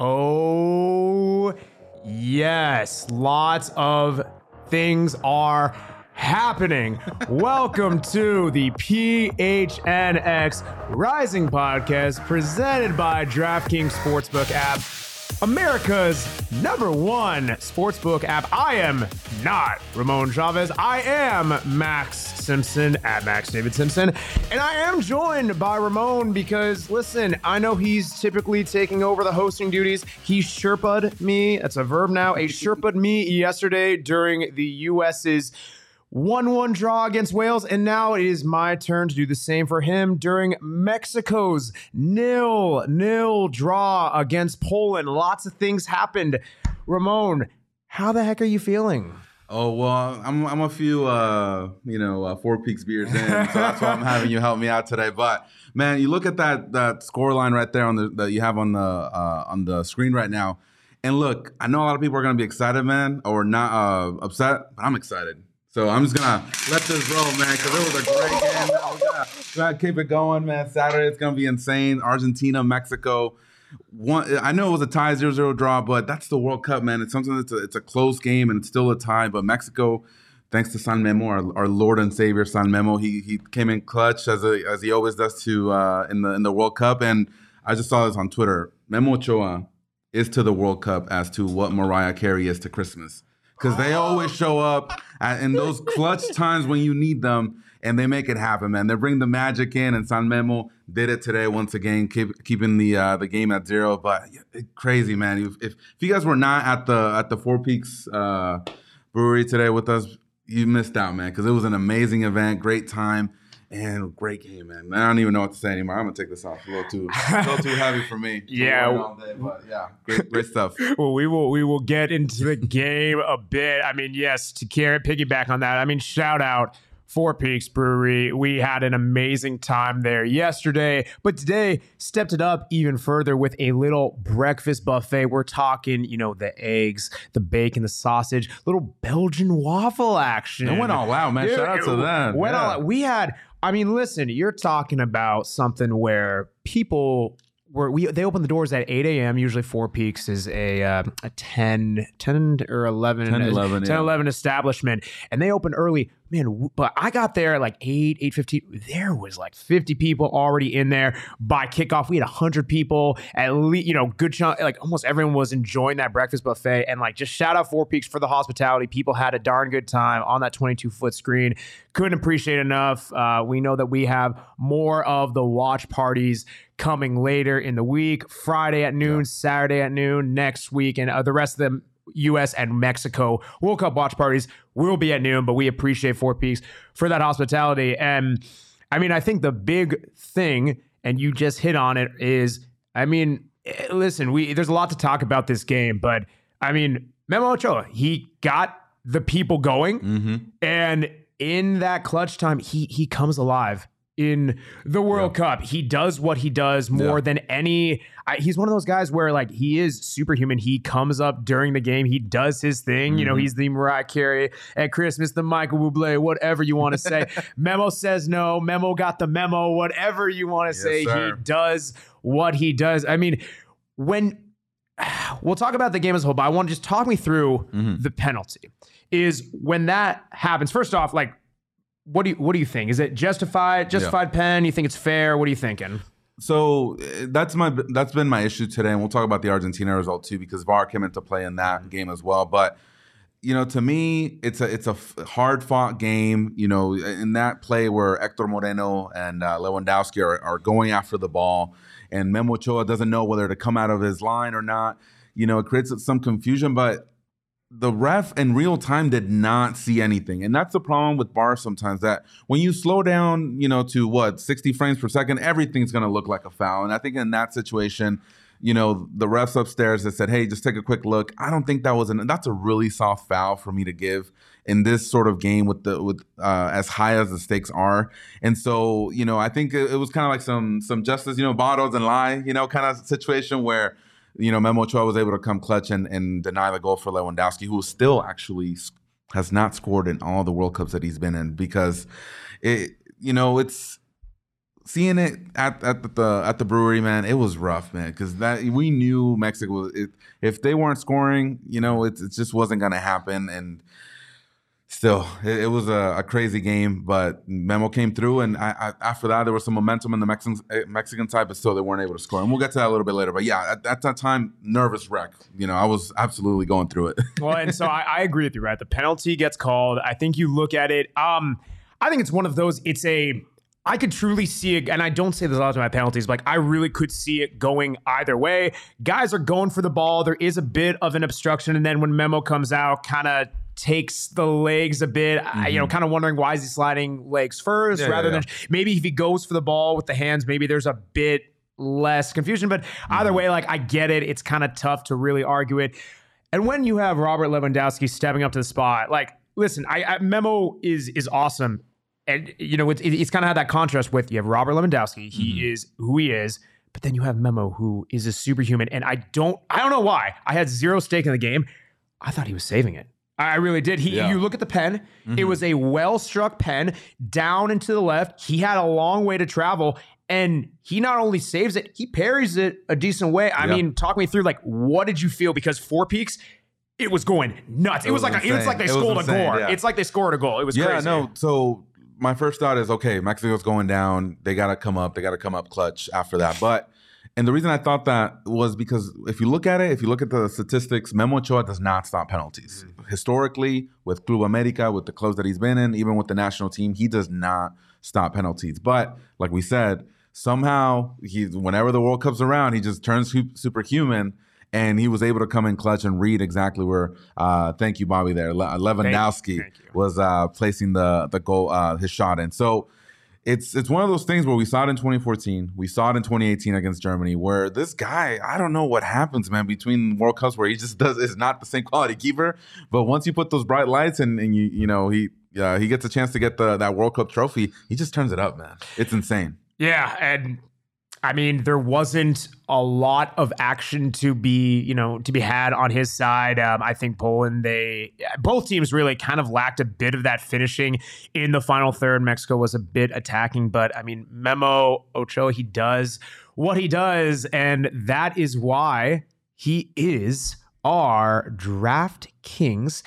Oh, yes. Lots of things are happening. Welcome to the PHNX Rising Podcast presented by DraftKings Sportsbook app. America's number one sportsbook app. I am not Ramon Chavez. I am Max Simpson at Max David Simpson. And I am joined by Ramon because, listen, I know he's typically taking over the hosting duties. He Sherpa'd me, that's a verb now, a Sherpa'd me yesterday during the US's 1 1 draw against Wales, and now it is my turn to do the same for him during Mexico's nil nil draw against Poland. Lots of things happened. Ramon, how the heck are you feeling? Oh well, I'm I'm a few uh, you know uh, Four Peaks beers in, so that's why I'm having you help me out today. But man, you look at that that score line right there on the that you have on the uh, on the screen right now, and look, I know a lot of people are gonna be excited, man, or not uh, upset, but I'm excited. So I'm just gonna let this roll, man, because it was a great game. We're gonna, we're gonna keep it going, man. Saturday it's gonna be insane. Argentina, Mexico. One, I know it was a tie 0-0 draw, but that's the World Cup, man. It's something that's a, it's a close game and it's still a tie. But Mexico, thanks to San Memo, our, our Lord and Savior San Memo, he he came in clutch as a, as he always does to uh, in the in the World Cup. And I just saw this on Twitter. Memo Ochoa is to the World Cup as to what Mariah Carey is to Christmas because they always show up at, in those clutch times when you need them, and they make it happen, man. They bring the magic in, and San Memo did it today once again, keep, keeping the uh, the game at zero. But crazy, man. If, if, if you guys were not at the at the Four Peaks uh, Brewery today with us, you missed out, man, because it was an amazing event, great time. And great game, man. I don't even know what to say anymore. I'm gonna take this off a little too, a little too heavy for me. Yeah, day, but yeah, great, great stuff. well, we will we will get into the game a bit. I mean, yes, to carry piggyback on that. I mean, shout out Four Peaks Brewery. We had an amazing time there yesterday, but today stepped it up even further with a little breakfast buffet. We're talking, you know, the eggs, the bacon, the sausage, little Belgian waffle action. It went all out, man. Dude, Shout out to them. Went Yeah. all out. We had, I mean, listen, you're talking about something where people were we they open the doors at 8 a.m. Usually Four Peaks is a uh, a 10, 10 or 11, 10, 11, 10, yeah. 11 establishment, and they open early. Man, but I got there at like 8, 8.15. There was like 50 people already in there. By kickoff, we had 100 people. At least, you know, good chunk, like almost everyone was enjoying that breakfast buffet. And like, just shout out Four Peaks for the hospitality. People had a darn good time on that 22 foot screen. Couldn't appreciate enough. Uh, we know that we have more of the watch parties coming later in the week Friday at noon, Saturday at noon, next week, and uh, the rest of them. U.S. and Mexico World Cup watch parties will be at noon, but we appreciate Four Peaks for that hospitality. And I mean, I think the big thing, and you just hit on it, is I mean, eh, listen, we there's a lot to talk about this game, but I mean, Memo Ochoa, he got the people going, Mm-hmm. and in that clutch time, he he comes alive in the World Cup. He does what he does more Yeah. than any. I, he's one of those guys where like he is superhuman. He comes up during the game. He does his thing. You know, Mhm. he's the Mariah Carey at Christmas, the Michael Bublé, whatever you want to say. Memo says no. Memo got the memo. Whatever you want to Yes, say, sir. he does what he does. I mean, when we'll talk about the game as a whole, but I want to just talk me through Mhm. the penalty. Is when that happens. First off, like, what do you what do you think? Is it justified? Justified pen? You think it's fair? What are you thinking? So uh, that's my that's been my issue today, and we'll talk about the Argentina result too because VAR came into play in that game as well. But you know, to me, it's a it's a hard fought game. You know, in that play where Hector Moreno and uh, Lewandowski are, are going after the ball, and Memo Ochoa doesn't know whether to come out of his line or not. You know, it creates some confusion, but the ref in real time did not see anything. And that's the problem with VARs sometimes that when you slow down, you know, to what, 60 frames per second, everything's going to look like a foul. And I think in that situation, you know, the refs upstairs that said, "Hey, just take a quick look." I don't think that was an. That's a really soft foul for me to give in this sort of game with the with uh, as high as the stakes are. And so, you know, I think it, it was kind of like some some justice, you know, bottles and lie, you know, kind of situation where you know Memo Ochoa was able to come clutch and, and deny the goal for Lewandowski, who still actually has not scored in all the World Cups that he's been in because it, you know, it's seeing it at, at the at the brewery, man, it was rough, man, because that we knew Mexico. It, if they weren't scoring, you know, it, it just wasn't gonna happen, and still, it, it was a, a, crazy game. But Memo came through, and I, I, after that, there was some momentum in the Mexican eh, Mexican side, but still, they weren't able to score. And we'll get to that a little bit later. But yeah, at, at that time, nervous wreck. You know, I was absolutely going through it. well, and so I, I agree with you, right? The penalty gets called. I think you look at it. Um, I think it's one of those. It's a I could truly see it, and I don't say this a lot to my penalties, but like I really could see it going either way. Guys are going for the ball. There is a bit of an obstruction, and then when Memo comes out, kind of takes the legs a bit. Mm-hmm. I, you know, mm-hmm. kind of wondering why is he sliding legs first yeah, rather yeah, than maybe if he goes for the ball with the hands, maybe there's a bit less confusion. But mm-hmm. either way, like I get it. It's kind of tough to really argue it. And when you have Robert Lewandowski stepping up to the spot, like listen, I, I Memo is is awesome and you know it's, it's kind of had that contrast with you have Robert Lewandowski. He mm-hmm. is who he is, but then you have Memo, who is a superhuman. And I don't, I don't know why. I had zero stake in the game. I thought he was saving it. I really did. He, yeah. you look at the pen. Mm-hmm. It was a well struck pen down and to the left. He had a long way to travel, and he not only saves it, he parries it a decent way. I yeah. mean, talk me through like what did you feel? Because four peaks, it was going nuts. It, it was, was, like a, it was like they it scored a goal. Yeah. It's like they scored a goal. It was yeah, crazy. no. So my first thought is okay, Mexico's going down. They got to come up. They got to come up clutch after that. But and the reason I thought that was because if you look at it, if you look at the statistics, Memo Ochoa does not stop penalties. Mm-hmm. Historically, with Club America, with the clubs that he's been in, even with the national team, he does not stop penalties. But like we said, somehow he, whenever the World Cup's around, he just turns superhuman and he was able to come in clutch and read exactly where. Uh, thank you, Bobby. There, Le- Lewandowski thank, thank was uh, placing the the goal, uh, his shot in. So it's it's one of those things where we saw it in 2014, we saw it in 2018 against Germany, where this guy, I don't know what happens, man, between World Cups where he just does is not the same quality keeper, but once you put those bright lights and, and you you know he uh, he gets a chance to get the that World Cup trophy, he just turns it up, man. It's insane. Yeah, and I mean, there wasn't a lot of action to be, you know, to be had on his side. Um, I think Poland, they both teams really kind of lacked a bit of that finishing in the final third. Mexico was a bit attacking, but I mean, Memo Ochoa, he does what he does, and that is why he is our draft kings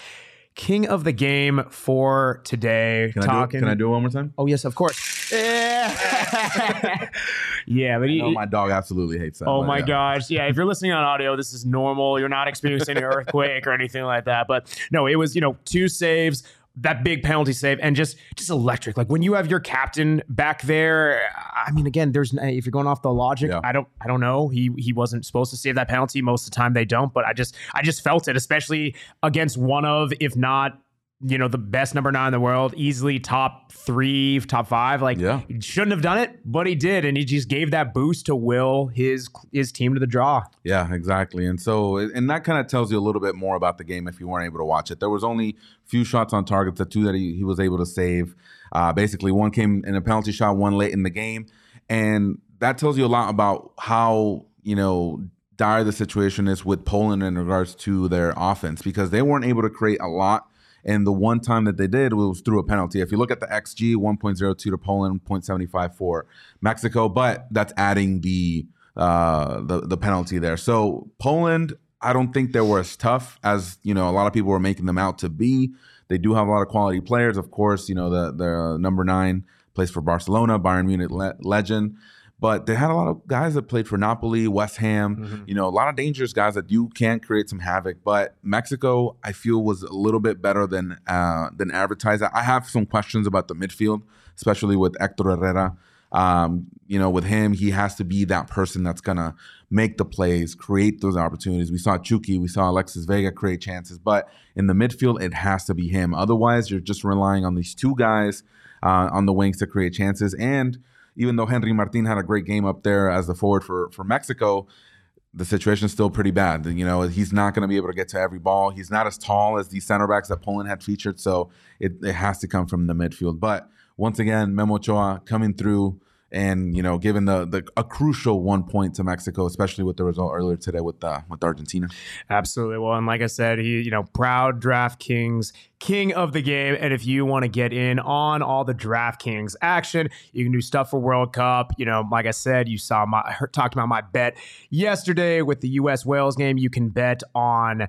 king of the game for today. Can, talking, I, do it? Can I do it one more time? Oh yes, of course. yeah, but he, my dog absolutely hates that. Oh my yeah. gosh, yeah. If you're listening on audio, this is normal. You're not experiencing an earthquake or anything like that. But no, it was you know two saves that big penalty save and just just electric. Like when you have your captain back there, I mean, again, there's eh, if you're going off the logic, yeah. I don't I don't know. He he wasn't supposed to save that penalty. Most of the time they don't, but I just I just felt it, especially against one of, if not you know, the best number nine in the world, easily top three, top five. Like, yeah. he shouldn't have done it, but he did, and he just gave that boost to will his his team to the draw. Yeah, exactly. And so, and that kind of tells you a little bit more about the game if you weren't able to watch it. There was only few shots on target, the two that he, he was able to save. Uh, basically, one came in a penalty shot, one late in the game, and that tells you a lot about how you know dire the situation is with Poland in regards to their offense because they weren't able to create a lot and the one time that they did was through a penalty. If you look at the XG, 1.02 to Poland, 0.75 for Mexico, but that's adding the uh, the the penalty there. So Poland, I don't think they were as tough as you know a lot of people were making them out to be. They do have a lot of quality players, of course. You know the the number nine plays for Barcelona, Bayern Munich le- legend but they had a lot of guys that played for Napoli, West Ham, mm-hmm. you know, a lot of dangerous guys that you can create some havoc. But Mexico, I feel, was a little bit better than uh, than advertised. I have some questions about the midfield, especially with Hector Herrera. Um, you know, with him, he has to be that person that's gonna make the plays, create those opportunities. We saw Chucky, we saw Alexis Vega create chances, but in the midfield, it has to be him. Otherwise, you're just relying on these two guys uh, on the wings to create chances and even though Henry Martin had a great game up there as the forward for for Mexico, the situation is still pretty bad. You know, he's not going to be able to get to every ball. He's not as tall as the center backs that Poland had featured, so it, it has to come from the midfield. But once again, Memo Ochoa coming through and you know, given the the a crucial one point to Mexico, especially with the result earlier today with uh, with Argentina. Absolutely. Well, and like I said, he you know proud DraftKings king of the game. And if you want to get in on all the DraftKings action, you can do stuff for World Cup. You know, like I said, you saw my talked about my bet yesterday with the U.S. Wales game. You can bet on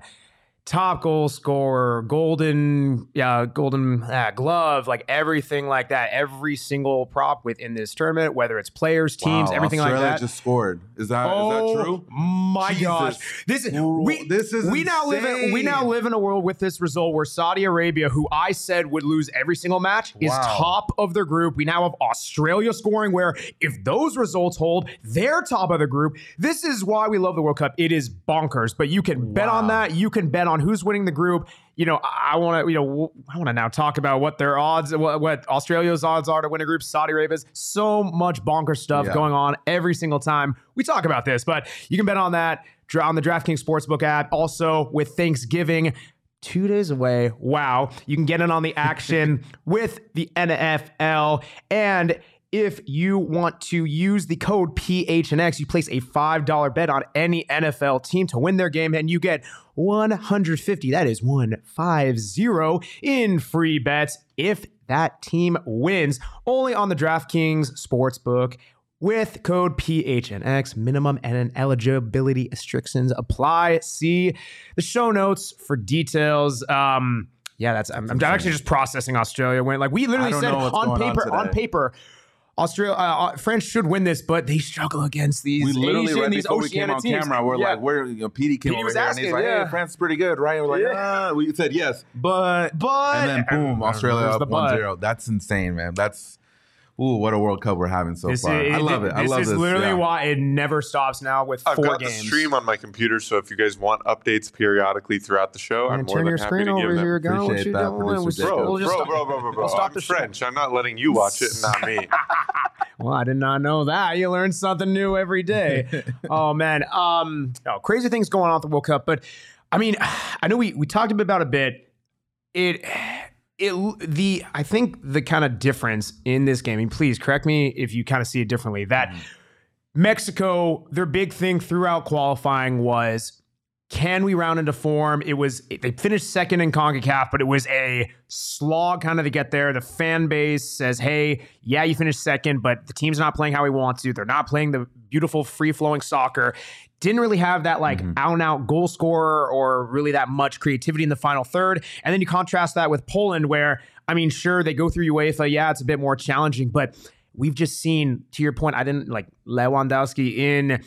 top goal scorer, golden, yeah, golden uh, glove, like everything like that. Every single prop within this tournament, whether it's players, teams, wow, everything Australia like that. just scored. Is that oh, is that true? My Jesus. gosh, this is we. This is we now live in we now live in a world with this result where Saudi Arabia, who I said would lose every single match, is top of their group. We now have Australia scoring where if those results hold, they're top of the group. This is why we love the World Cup. It is bonkers, but you can bet on that. You can bet on who's winning the group. You know, I want to, you know, I want to now talk about what their odds, what, what Australia's odds are to win a group, Saudi Arabia's. So much bonker stuff Yeah. going on every single time we talk about this, but you can bet on that on the DraftKings Sportsbook app. Also, with Thanksgiving two days away, wow, you can get in on the action with the NFL. And if you want to use the code PHNX, you place a $5 bet on any NFL team to win their game, and you get 150. That is 150 in free bets if that team wins. Only on the DraftKings Sportsbook with code PHNX. Minimum and eligibility restrictions apply. See the show notes for details. Um, yeah, that's. I'm, I'm actually just processing Australia when like we literally said know what's on going on paper on paper. Australia, uh, France should win this, but they struggle against these We literally Asian, right these before we came Oceania on teams. camera, we're Yeah. like, we're you know, Petey came Petey over was here and he's like, yeah. hey, France is pretty good, right? And we're like, Yeah. ah, we said yes, but but and then boom, Australia up the 1-0. That's insane, man. That's ooh, what a World Cup we're having so This far. is, I love it. I This love is literally yeah. why it never stops now with I've four got games. the stream on my computer, so if you guys want updates periodically throughout the show, I'm more than your happy to give over them. here, going. What Appreciate you that, doing? producer We'll, Bro, bro, bro, bro, bro, bro. we'll stop I'm the show. French. I'm not letting you watch it, not me. Well, I did not know that. You learn something new every day. oh man, um, oh, crazy things going on at the World Cup. But I mean, I know we we talked about it a bit. It it the I think the kind of difference in this game. Please correct me if you kind of see it differently. That mm-hmm. Mexico, their big thing throughout qualifying was can we round into form? It was they finished second in CONCACAF, but it was a slog kind of to get there. The fan base says, "Hey, yeah, you finished second, but the team's not playing how we want to. They're not playing the beautiful free-flowing soccer. Didn't really have that like out and out goal scorer or really that much creativity in the final third. And then you contrast that with Poland, where I mean, sure they go through UEFA, yeah, it's a bit more challenging, but we've just seen, to your point, I didn't like Lewandowski in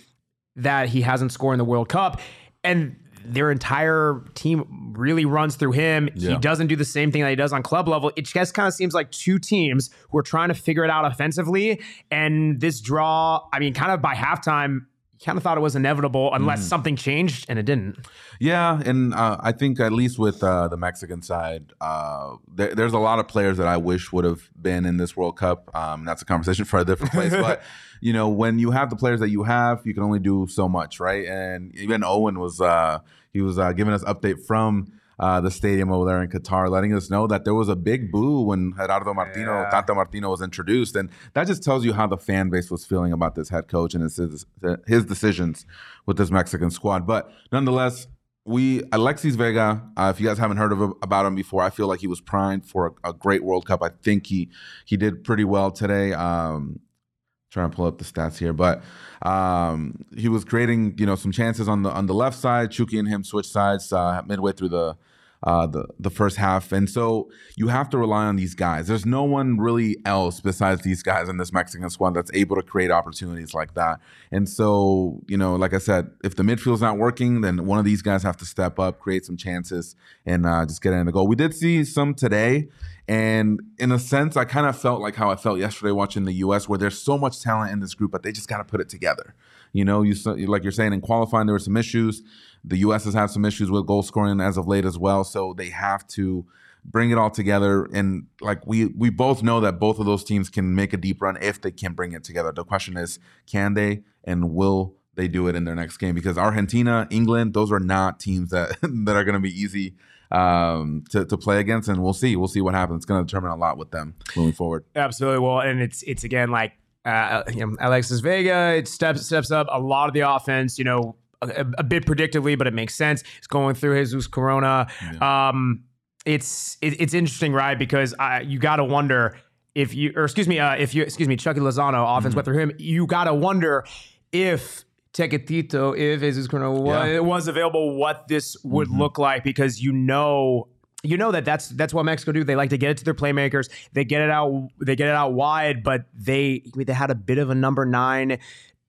that he hasn't scored in the World Cup. And their entire team really runs through him. He doesn't do the same thing that he does on club level. It just kind of seems like two teams who are trying to figure it out offensively. And this draw, I mean, kind of by halftime, kind of thought it was inevitable unless something changed, and it didn't. Yeah, and uh, I think at least with uh, the Mexican side, uh, there, there's a lot of players that I wish would have been in this World Cup. Um, that's a conversation for a different place. but you know, when you have the players that you have, you can only do so much, right? And even Owen was uh, he was uh, giving us update from. Uh, the stadium over there in Qatar, letting us know that there was a big boo when Gerardo Martino, Yeah. Tata Martino was introduced, and that just tells you how the fan base was feeling about this head coach and his his decisions with this Mexican squad. But nonetheless, we Alexis Vega. Uh, if you guys haven't heard of him, about him before, I feel like he was primed for a, a great World Cup. I think he he did pretty well today. Um, trying to pull up the stats here, but um, he was creating you know some chances on the on the left side. Chucky and him switch sides uh, midway through the. Uh, the the first half, and so you have to rely on these guys. There's no one really else besides these guys in this Mexican squad that's able to create opportunities like that. And so, you know, like I said, if the midfield's not working, then one of these guys have to step up, create some chances, and uh, just get in the goal. We did see some today, and in a sense, I kind of felt like how I felt yesterday watching the U.S., where there's so much talent in this group, but they just got to put it together. You know, you like you're saying in qualifying, there were some issues. The U.S. has had some issues with goal scoring as of late as well, so they have to bring it all together. And like we we both know that both of those teams can make a deep run if they can bring it together. The question is, can they and will they do it in their next game because Argentina, England, those are not teams that that are going to be easy um, to to play against, and we'll see. We'll see what happens. It's going to determine a lot with them moving forward. Absolutely. Well, and it's it's again like uh, you know, Alexis Vega. It steps steps up a lot of the offense. You know, a, a bit predictably, but it makes sense. It's going through Jesus Corona. Um, it's it, it's interesting, right? Because uh, you got to wonder if you, or excuse me, uh, if you, excuse me, Chucky Lozano offense went through him. You got to wonder if. Tecatito, if Jesus Corona was, Yeah. was available, what this would mm-hmm. look like because you know you know that that's that's what Mexico do. They like to get it to their playmakers. They get it out. They get it out wide, but they they had a bit of a number nine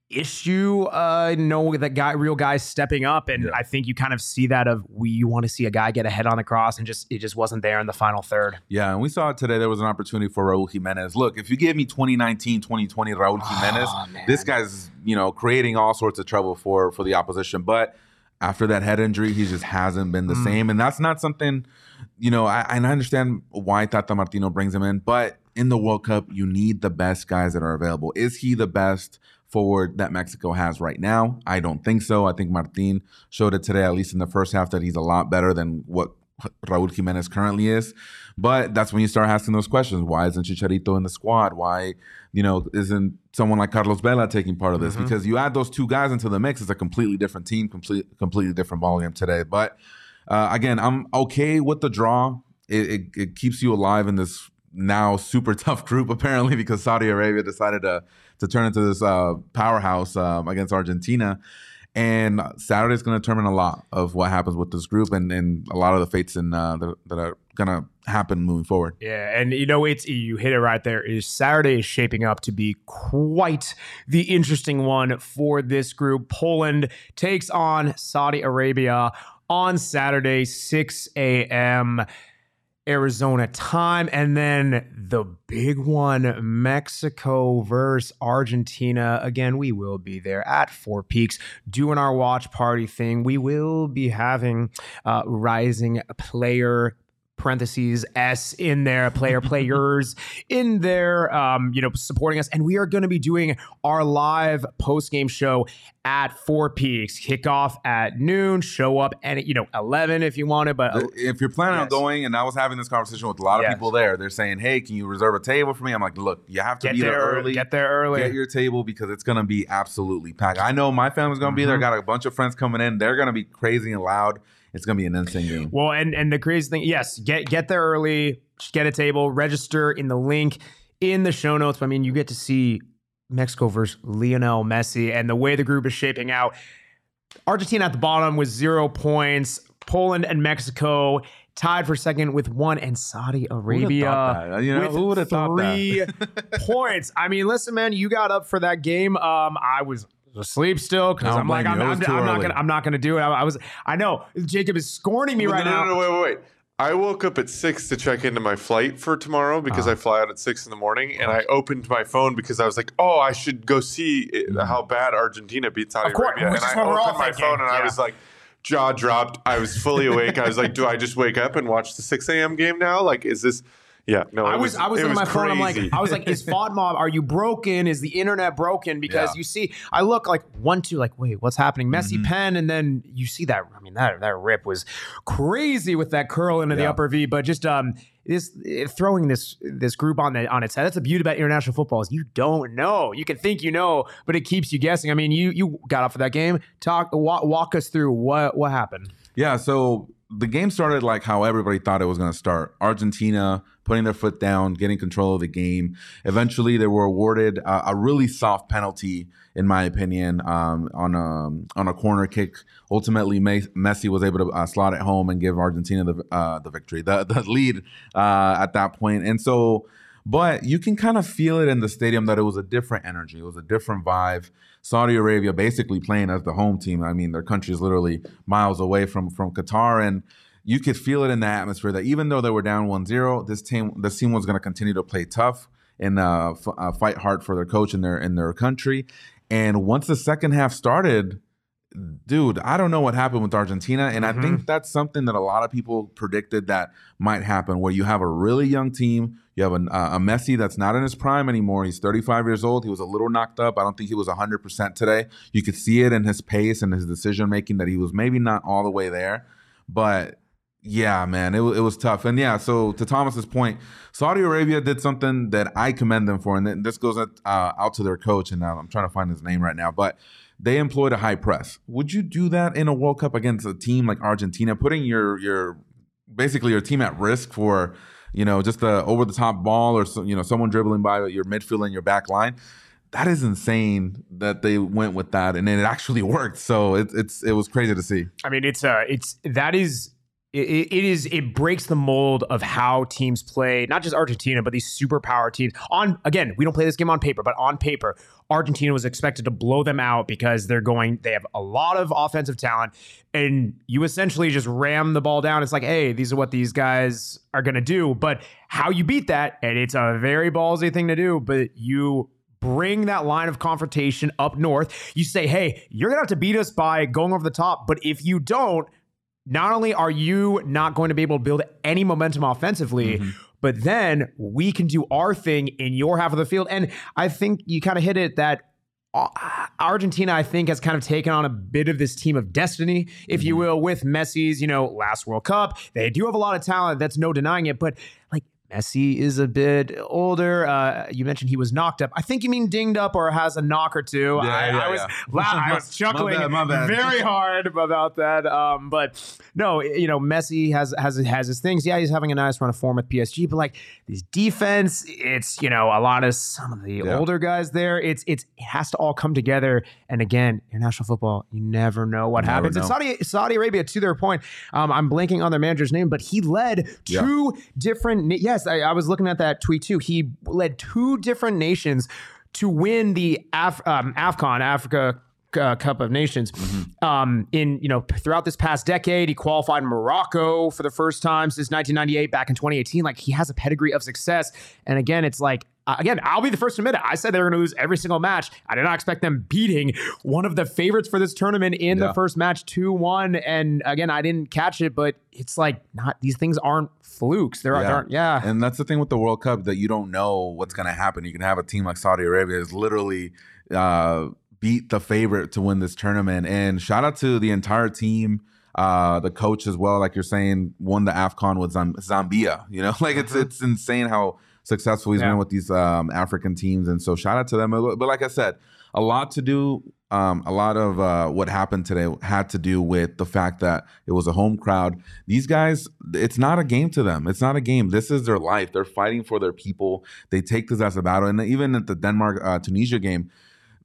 issue. Uh, no, that guy, real guys stepping up, and I think you kind of see that of we you want to see a guy get ahead on the cross, and just it just wasn't there in the final third. Yeah, and we saw today. There was an opportunity for Raul Jimenez. Look, if you give me 2019, 2020 Raul Jimenez, this guy's, you know, creating all sorts of trouble for for the opposition. But after that head injury, he just hasn't been the same. And that's not something, you know, I, and I understand why Tata Martino brings him in, but in the World Cup, you need the best guys that are available. Is he the best forward that Mexico has right now? I don't think so. I think Martin showed it today, at least in the first half, that he's a lot better than what Raul Jimenez currently is. But that's when you start asking those questions. Why isn't Chicharito in the squad? Why, you know, isn't someone like Carlos Vela taking part of this? Because you add those two guys into the mix, it's a completely different team, complete, completely different ballgame today. But uh, again, I'm okay with the draw. It, it, it keeps you alive in this now super tough group, apparently, because Saudi Arabia decided to to turn into this uh, powerhouse um, against Argentina. And Saturday is going to determine a lot of what happens with this group and, and a lot of the fates in, uh, that, that are going to happen moving forward. Yeah, and you know it's you hit it right there. Is Saturday is shaping up to be quite the interesting one for this group. Poland takes on Saudi Arabia on Saturday, 6 a.m. Arizona time. And then the big one, Mexico versus Argentina. Again, we will be there at Four Peaks doing our watch party thing. We will be having uh, rising player parentheses s in there player players in there um you know supporting us and we are going to be doing our live post game show at four peaks kickoff at noon show up and you know 11 if you want it but if you're planning on going, and I was having this conversation with a lot of Yes. people there, they're saying, "Hey, can you reserve a table for me?" I'm like, "Look, you have to get be there there early. get there early Get your table because it's gonna be absolutely packed. I know my family's gonna be Mm-hmm. there. Got a bunch of friends coming in. They're gonna be crazy and loud. It's gonna be an insane game. Well, and and the crazy thing, yes, get get there early, get a table, register in the link in the show notes. I mean, you get to see Mexico versus Lionel Messi and the way the group is shaping out. Argentina at the bottom with zero points. Poland and Mexico tied for second with one, and Saudi Arabia thought that? You know, with who would've thought three points. I mean, listen, man, you got up for that game. Um, I was asleep still because I'm like, I'm, I'm, I'm not gonna, I'm not gonna do it. I, I was, I know Jacob is scorning me right no, now. no, no, wait, wait, wait. I woke up at six to check into my flight for tomorrow because Ah. I fly out at six in the morning, and I uh-huh. opened my phone because I was like, "Oh, I should go see it- how bad Argentina beat Saudi. Of course, Arabia." which and is I what we're all opened my thinking, phone and I was like, jaw dropped. I was fully awake. I was like, "Do I just wake up and watch the six a.m. game now? Like, is this?" Yeah, no. I it was, I was it on my phone. I'm like. I was like, is FotMob? Are you broken? Is the internet broken? Because Yeah. you see, I look like one, two, like, wait, what's happening? Messi Mm-hmm. pen, and then you see that. I mean, that that rip was crazy with that curl into the upper V. But just um, this throwing this this group on the on its head. That's the beauty about international football is you don't know. You can think you know, but it keeps you guessing. I mean, you you got up for that game. Talk walk, walk us through what what happened. Yeah, so the game started like how everybody thought it was going to start. Argentina putting their foot down, getting control of the game. Eventually, they were awarded a really soft penalty, in my opinion, um, on a on a corner kick. Ultimately, Mes- Messi was able to uh, slot it home and give Argentina the uh, the victory, the the lead uh, at that point. And so, but you can kind of feel it in the stadium that it was a different energy, it was a different vibe. Saudi Arabia basically playing as the home team. I mean, their country is literally miles away from from Qatar, and you could feel it in the atmosphere that even though they were down 1-0, this team this team was going to continue to play tough and uh, f- uh, fight hard for their coach and their in their country. And once the second half started, dude, I don't know what happened with Argentina, and Mm-hmm. I think that's something that a lot of people predicted that might happen. Where you have a really young team, you have an, uh, a Messi that's not in his prime anymore. He's 35 years old. He was a little knocked up. I don't think he was 100 percent today. You could see it in his pace and his decision making that he was maybe not all the way there, but. Yeah, man, it, it was tough. And yeah, so to Thomas's point, Saudi Arabia did something that I commend them for. And this goes uh, out to their coach, and I'm trying to find his name right now. But they employed a high press. Would you do that in a World Cup against a team like Argentina, putting your your basically your team at risk for you know just a over the top ball or so, you know someone dribbling by your midfield and your back line? That is insane that they went with that, and then it actually worked. So it, it's it was crazy to see. I mean, it's uh, it's that is it, it is it breaks the mold of how teams play, not just Argentina, but these superpower teams. On again, we don't play this game on paper, but on paper, Argentina was expected to blow them out because they're going. They have a lot of offensive talent, and you essentially just ram the ball down. It's like, hey, these are what these guys are going to do. But how you beat that, and it's a very ballsy thing to do, but you bring that line of confrontation up north. You say, hey, you're going to have to beat us by going over the top. But if you don't, not only are you not going to be able to build any momentum offensively, but then we can do our thing in your half of the field. And I think you kind of hit it that uh, Argentina, I think, has kind of taken on a bit of this team of destiny, if you will, with Messi's, you know, last World Cup. They do have a lot of talent. That's no denying it. But like Messi is a bit older. Uh, you mentioned he was knocked up. I think you mean dinged up or has a knock or two. Yeah, I, yeah, I was yeah. I was My chuckling bad, my bad. very hard about that. Um, but no, you know, Messi has has has his things. Yeah, he's having a nice run of form with PSG, but like this defense, it's you know a lot of some of the older guys there. It's it's it has to all come together. And again, international football, you never know what Never happens. And. Saudi Saudi Arabia, to their point, um, I'm blanking on their manager's name, but he led Yeah. two different. Yes, I, I was looking at that tweet too. He led two different nations to win the Af- um, AFCON, Africa uh, Cup of Nations. Um, in you know throughout this past decade, he qualified Morocco for the first time since 1998, back in 2018. Like he has a pedigree of success. And again, it's like. Uh, again, I'll be the first to admit it. I said they were going to lose every single match. I did not expect them beating one of the favorites for this tournament in the first match 2 1. And again, I didn't catch it, but it's like not, these things aren't flukes. There are, there aren't, yeah. And that's the thing with the World Cup that you don't know what's going to happen. You can have a team like Saudi Arabia is literally uh, beat the favorite to win this tournament. And shout out to the entire team, uh, the coach as well. Like you're saying, won the Afcon with Zam- Zambia. You know, like it's it's insane how successful he's Yeah. been with these um, African teams. And so shout out to them. But like I said, a lot to do. Um, a lot of uh, what happened today had to do with the fact that it was a home crowd. These guys, it's not a game to them. It's not a game. This is their life. They're fighting for their people. They take this as a battle. And even at the Denmark uh, Tunisia game,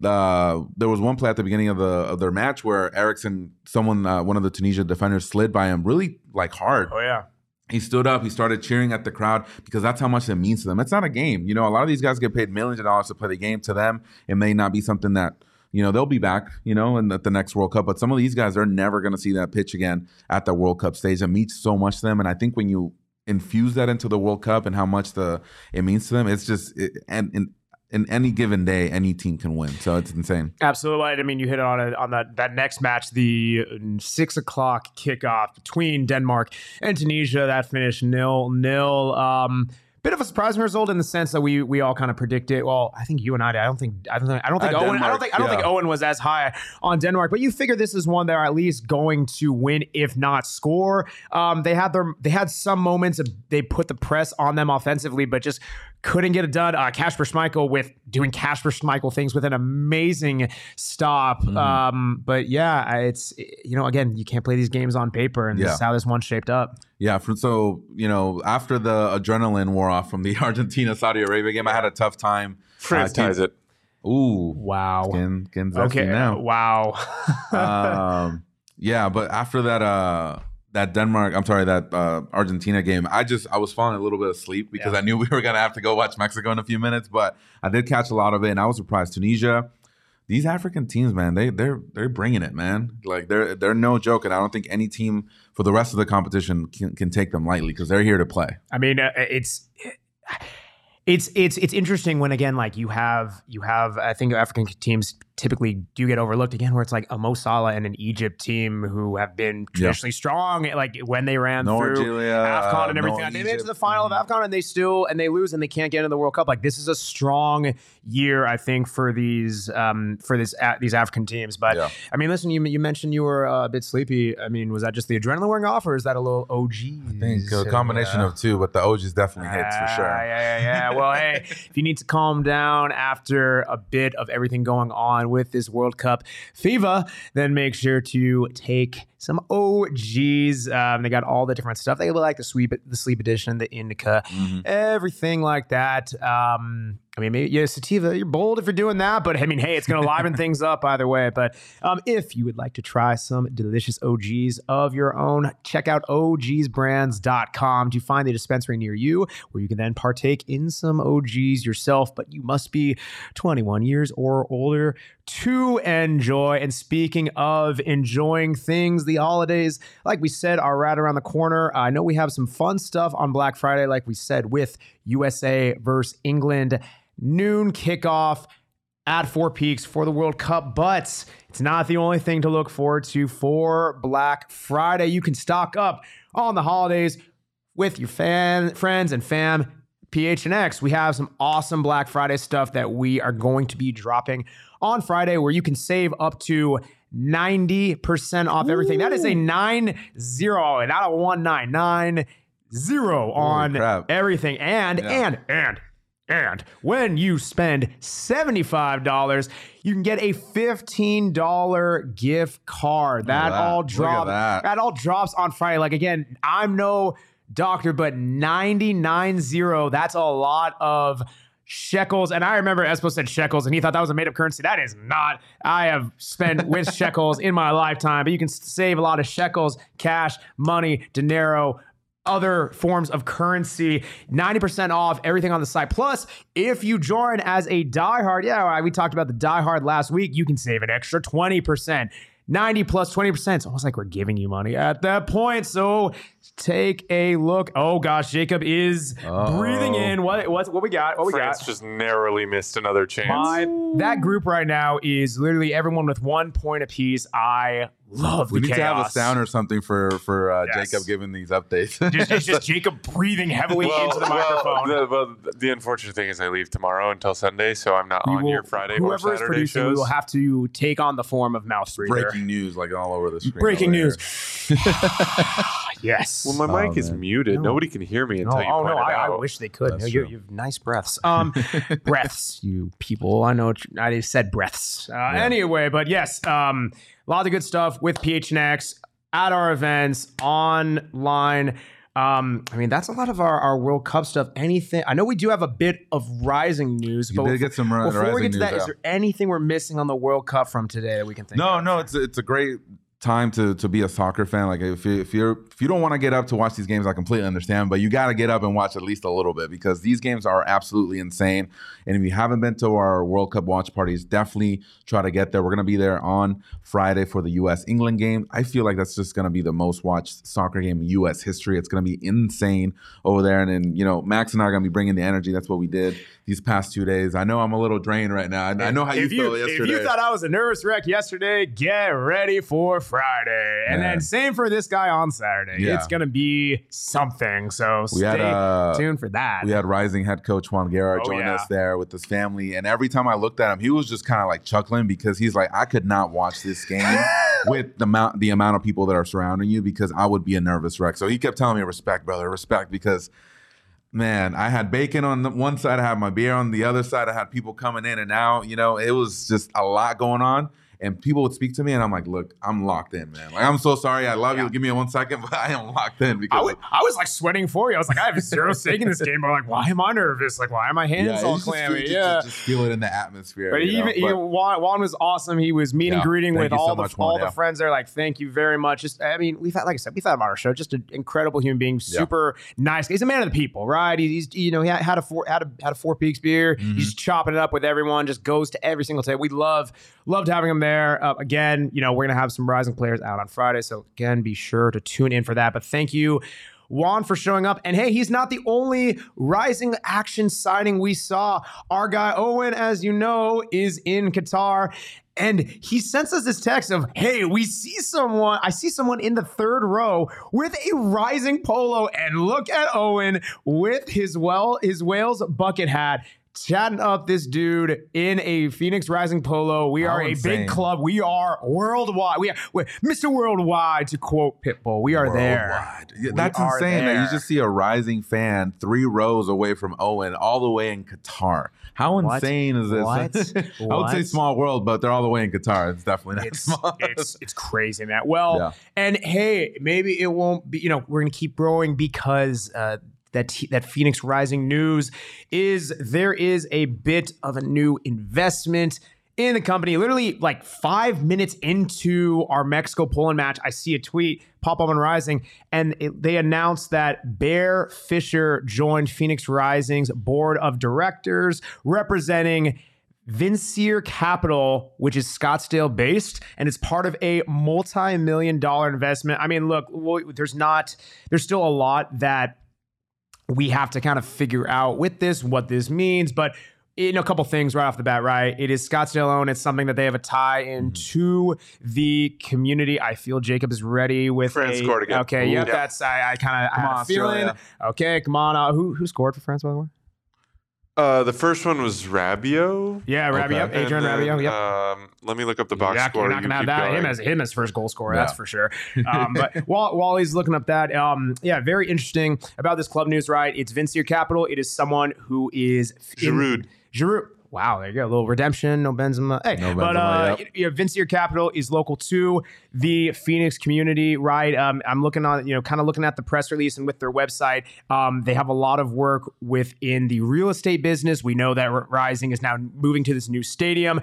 the there was one play at the beginning of the of their match where Eriksen, someone, uh, one of the Tunisia defenders, slid by him really like hard. Oh, yeah. He stood up. He started cheering at the crowd because that's how much it means to them. It's not a game. You know, a lot of these guys get paid millions of dollars to play the game. To them, it may not be something that you know they'll be back. You know, in the, the next World Cup. But some of these guys, they're never going to see that pitch again at the World Cup stage. It means so much to them. And I think when you infuse that into the World Cup and how much the it means to them, it's just it, and. and in any given day, any team can win. So it's insane. Absolutely. I mean, you hit on it on that that next match, the six o'clock kickoff between Denmark and Tunisia. That finished nil nil. Um, bit of a surprising result in the sense that we we all kind of predicted. Well, I think you and I. I don't think I don't think I don't think Uh, Owen. I don't think I don't think. Owen was as high on Denmark. But you figure this is one they're at least going to win, if not score. Um, they had their they had some moments. Of, they put the press on them offensively, but just couldn't get it done. Uh, Schmeichel with doing Kasper Schmeichel things with an amazing stop. Mm-hmm. Um, but yeah, it's you know again you can't play these games on paper, and this is how this one shaped up. Yeah, so you know, after the adrenaline wore off from the Argentina Saudi Arabia game, I had a tough time. France Uh, it. Ooh, Wow. Okay. now. Wow. um, yeah, but after that, uh, that Denmark, I'm sorry, that uh, Argentina game, I just I was falling a little bit asleep because Yeah. I knew we were gonna have to go watch Mexico in a few minutes, but I did catch a lot of it, and I was surprised. Tunisia, these African teams, man, they they're they're bringing it, man. Like they're they're no joke, and I don't think any team for the rest of the competition can, can take them lightly because they're here to play. I mean, uh, it's it's it's it's interesting when again like you have you have I think African teams typically do get overlooked again where it's like a Mo Salah and an Egypt team who have been traditionally strong like when they ran No through Algeria, AFCON and uh, everything they made it to the final of AFCON and they still and they lose and they can't get into the World Cup like this is a strong year I think for these um for this uh, these African teams but Yeah. I mean listen you you mentioned you were uh, a bit sleepy I mean was that just the adrenaline wearing off or is that a little OG I think a combination of two, but the OGs definitely hits for Ah, sure. Yeah, yeah, yeah. Well, hey, if you need to calm down after a bit of everything going on with this World Cup FIFA, then make sure to take some OGs. Um, they got all the different stuff. They like the sweep, the sleep edition, the indica, Mhm. everything like that. Um, I mean, maybe yeah, sativa. You're bold if you're doing that, but I mean, hey, it's going to liven things up either way. But um, if you would like to try some delicious OGs of your own, check out ogsbrands.com to find the dispensary near you where you can then partake in some OGs yourself. But you must be 21 years or older to enjoy. And speaking of enjoying things, the holidays, like we said, are right around the corner. I know we have some fun stuff on Black Friday, like we said, with USA versus England. Noon kickoff at Four Peaks for the World Cup, but it's not the only thing to look forward to for Black Friday. You can stock up on the holidays with your fan friends and fam. PHNX, we have some awesome Black Friday stuff that we are going to be dropping on Friday where you can save up to 90% off everything. That is a 9 0, not a 1 9, 9 0 on everything. And, Yeah. and, and, and when you spend $75, you can get a $15 gift card. That, that. all drops. that. That all drops on Friday. Like again, I'm no doctor, but 99.0, that's a lot of shekels. And I remember Espo said shekels and he thought that was a made up currency. That is not. I have spent with shekels in my lifetime, but you can save a lot of shekels, cash, money, dinero, other forms of currency, 90% off everything on the site. Plus, if you join as a diehard, yeah, we talked about the diehard last week, you can save an extra 20%. 90 plus 20%. It's almost like we're giving you money at that point. So take a look. Oh gosh, Jacob is Uh-oh. breathing in. What what what we got? What we France got? just narrowly missed another chance. My, that group right now is literally everyone with one point apiece. I love We the need to have a sound or something for for uh, Yes. Jacob giving these updates. Just, it's just Jacob breathing heavily into the microphone. Well, the, well, the unfortunate thing is I leave tomorrow until Sunday, so I'm not We on will- your Friday or whoever is Saturday producing, We will have to take on the form of mouse breather. Breaking news, like all over the screen. Breaking news. yes. well, my Oh, mic is man. muted. No. Nobody can hear me until No, you oh point no, it I, I wish they could. That's No, you, you have nice breaths. Um, breaths, you people. I know I said breaths. Uh, Anyway, but yes, um, a lot of good stuff with PHNX at our events online. Um, I mean, that's a lot of our, our World Cup stuff. Anything? I know we do have a bit of rising news, You but did get some ri- before we get to that, news is there anything we're missing on the World Cup from today that we can think? No, of? no, it's it's a great time to to be a soccer fan. Like if you, if you're if you don't want to get up to watch these games, I completely understand. But you got to get up and watch at least a little bit because these games are absolutely insane. And if you haven't been to our World Cup watch parties, definitely try to get there. We're gonna be there on Friday for the U.S. England game. I feel like that's just gonna be the most watched soccer game in U.S. history. It's gonna be insane over there. And then you know Max and I are gonna be bringing the energy. That's what we did these past two days. I know I'm a little drained right now. I, I know how you if feel you, yesterday. If you thought I was a nervous wreck yesterday, get ready for Friday. And Yeah. then same for this guy on Saturday. Yeah. It's going to be something. So We stay had, uh, tuned for that. We had rising head coach Juan Guerra Oh, join yeah. us there with his family, and every time I looked at him, he was just kind of like chuckling because he's like, I could not watch this game with the amount the amount of people that are surrounding you because I would be a nervous wreck. So he kept telling me, "Respect, brother, respect," because man, I had bacon on the one side, I had my beer on the other side, I had people coming in and out. You know, it was just a lot going on. And people would speak to me, and I'm like, "Look, I'm locked in, man. Like, I'm so sorry. I love you. Give me one second, but I am locked in because I was, I was like sweating for you. I was like, I have zero stake in this game. But I'm like, why am I nervous? Like, why are my hands yeah, all just clammy? just- yeah. just feel it in the atmosphere. But even, even Juan, Juan was awesome. He was meet and Yeah. greeting with you so all the much, Juan, all the friends there. Like, thank you very much. Just, I mean, we've had, like I said, we've had him on our show. Just an incredible human being, super nice. He's a man of the people, right? He's, he's you know, he had, had a four had a had a Four Peaks beer. Mm-hmm. He's chopping it up with everyone. Just goes to every single table. We love loved having him there. Uh, again, you know, we're gonna have some rising players out on Friday, so again, be sure to tune in for that. But thank you. Juan for showing up. And hey, he's not the only rising action signing we saw. Our guy Owen, as you know, is in Qatar. And he sends us this text of, hey, we see someone, I see someone in the third row with a rising polo. And look at Owen with his well, his Wales bucket hat chatting up this dude in a Phoenix Rising polo. We How are a insane. big club. We are worldwide. We are Mr. Worldwide to quote Pitbull. We are there. Worldwide. Yeah, that's are insane that you just see a rising fan three rows away from Owen, all the way in Qatar. How What? insane is this? I would say small world, but they're all the way in Qatar. It's definitely not It's, small. it's it's crazy, man. Well, Yeah. and hey, maybe it won't be. You know, we're gonna keep growing because uh, that that Phoenix Rising news is there is a bit of a new investment in the company. Literally, like five minutes into our Mexico Poland match, I see a tweet pop up on Rising, and it, they announced that Bear Fisher joined Phoenix Rising's board of directors, representing. Vincier Capital, which is Scottsdale based, and it's part of a multi-million dollar investment. I mean, look, there's not, there's still a lot that we have to kind of figure out with this, what this means, but in a couple things right off the bat, right? It is Scottsdale owned. It's something that they have a tie into the community. I feel Jacob is ready with France a, scored again. Okay, Ooh. yep, Yeah. that's I, I kind of I Come a feeling. Australia. Okay, come on. Uh, who who scored for France by the way? Uh, the first one was Rabiot. Yeah, Rabiot, Okay. Adrien then, Rabiot. Yep. Um, let me look up the box Yeah, score. You're not gonna have that going. him as him as first goal scorer. That's for sure. Um, but while while he's looking up that, um, yeah, very interesting about this club news. Right, it's Vincier Capital. It is someone who is in- Giroud. Giroud. Wow, there you go. A little redemption. No Benzema. Hey, No but Benzema, uh, yep. you know, Vincier Capital is local to the Phoenix community, right? Um, I'm looking on, you know, kind of looking at the press release and with their website. Um, they have a lot of work within the real estate business. We know that Rising is now moving to this new stadium.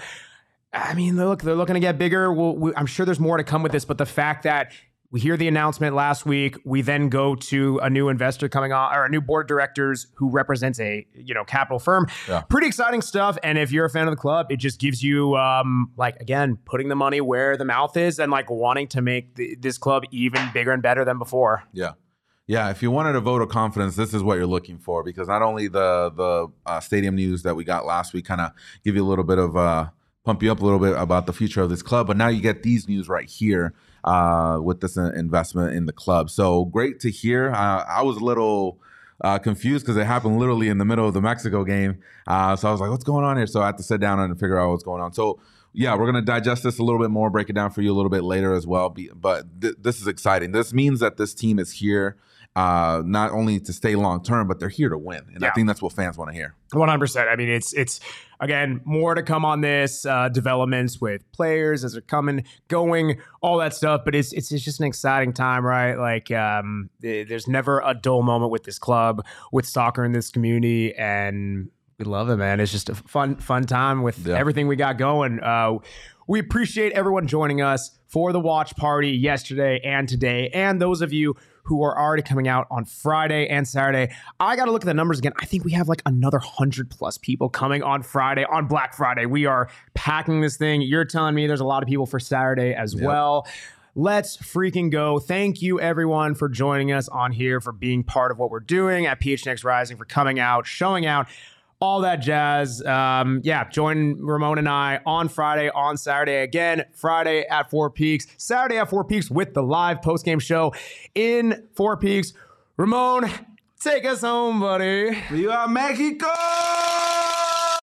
I mean, look, they're looking to get bigger. We'll, we, I'm sure there's more to come with this, but the fact that we hear the announcement last week, we then go to a new investor coming on, or a new board of directors who represents a you know capital firm. Yeah. Pretty exciting stuff. And if you're a fan of the club, it just gives you um, like again putting the money where the mouth is, and like wanting to make the, this club even bigger and better than before. Yeah. Yeah, if you wanted a vote of confidence, this is what you're looking for because not only the the uh, stadium news that we got last week kind of give you a little bit of uh, pump you up a little bit about the future of this club, but now you get these news right here uh, with this investment in the club. So great to hear. Uh, I was a little uh, confused because it happened literally in the middle of the Mexico game. Uh, so I was like, what's going on here? So I had to sit down and figure out what's going on. So yeah, we're gonna digest this a little bit more, break it down for you a little bit later as well. But th- this is exciting. This means that this team is here uh, not only to stay long term, but they're here to win, and I think that's what fans want to hear. One hundred percent. I mean, it's it's again more to come on this uh, developments with players as they're coming, going, all that stuff. But it's it's, it's just an exciting time, right? Like, um, th- there's never a dull moment with this club, with soccer in this community, and we love it, man. It's just a fun fun time with Yeah. everything we got going. Uh, we appreciate everyone joining us for the watch party yesterday and today, and those of you who are already coming out on Friday and Saturday. I got to look at the numbers again. I think we have like another 100 plus people coming on Friday, on Black Friday. We are packing this thing. You're telling me there's a lot of people for Saturday as well. Let's freaking go. Thank you, everyone, for joining us on here, for being part of what we're doing at PHNX Rising, for coming out, showing out all that jazz. Um, yeah, join Ramon and I on Friday, on Saturday again. Friday at Four Peaks, Saturday at Four Peaks with the live post game show in Four Peaks. Ramon, take us home, buddy. Viva Mexico!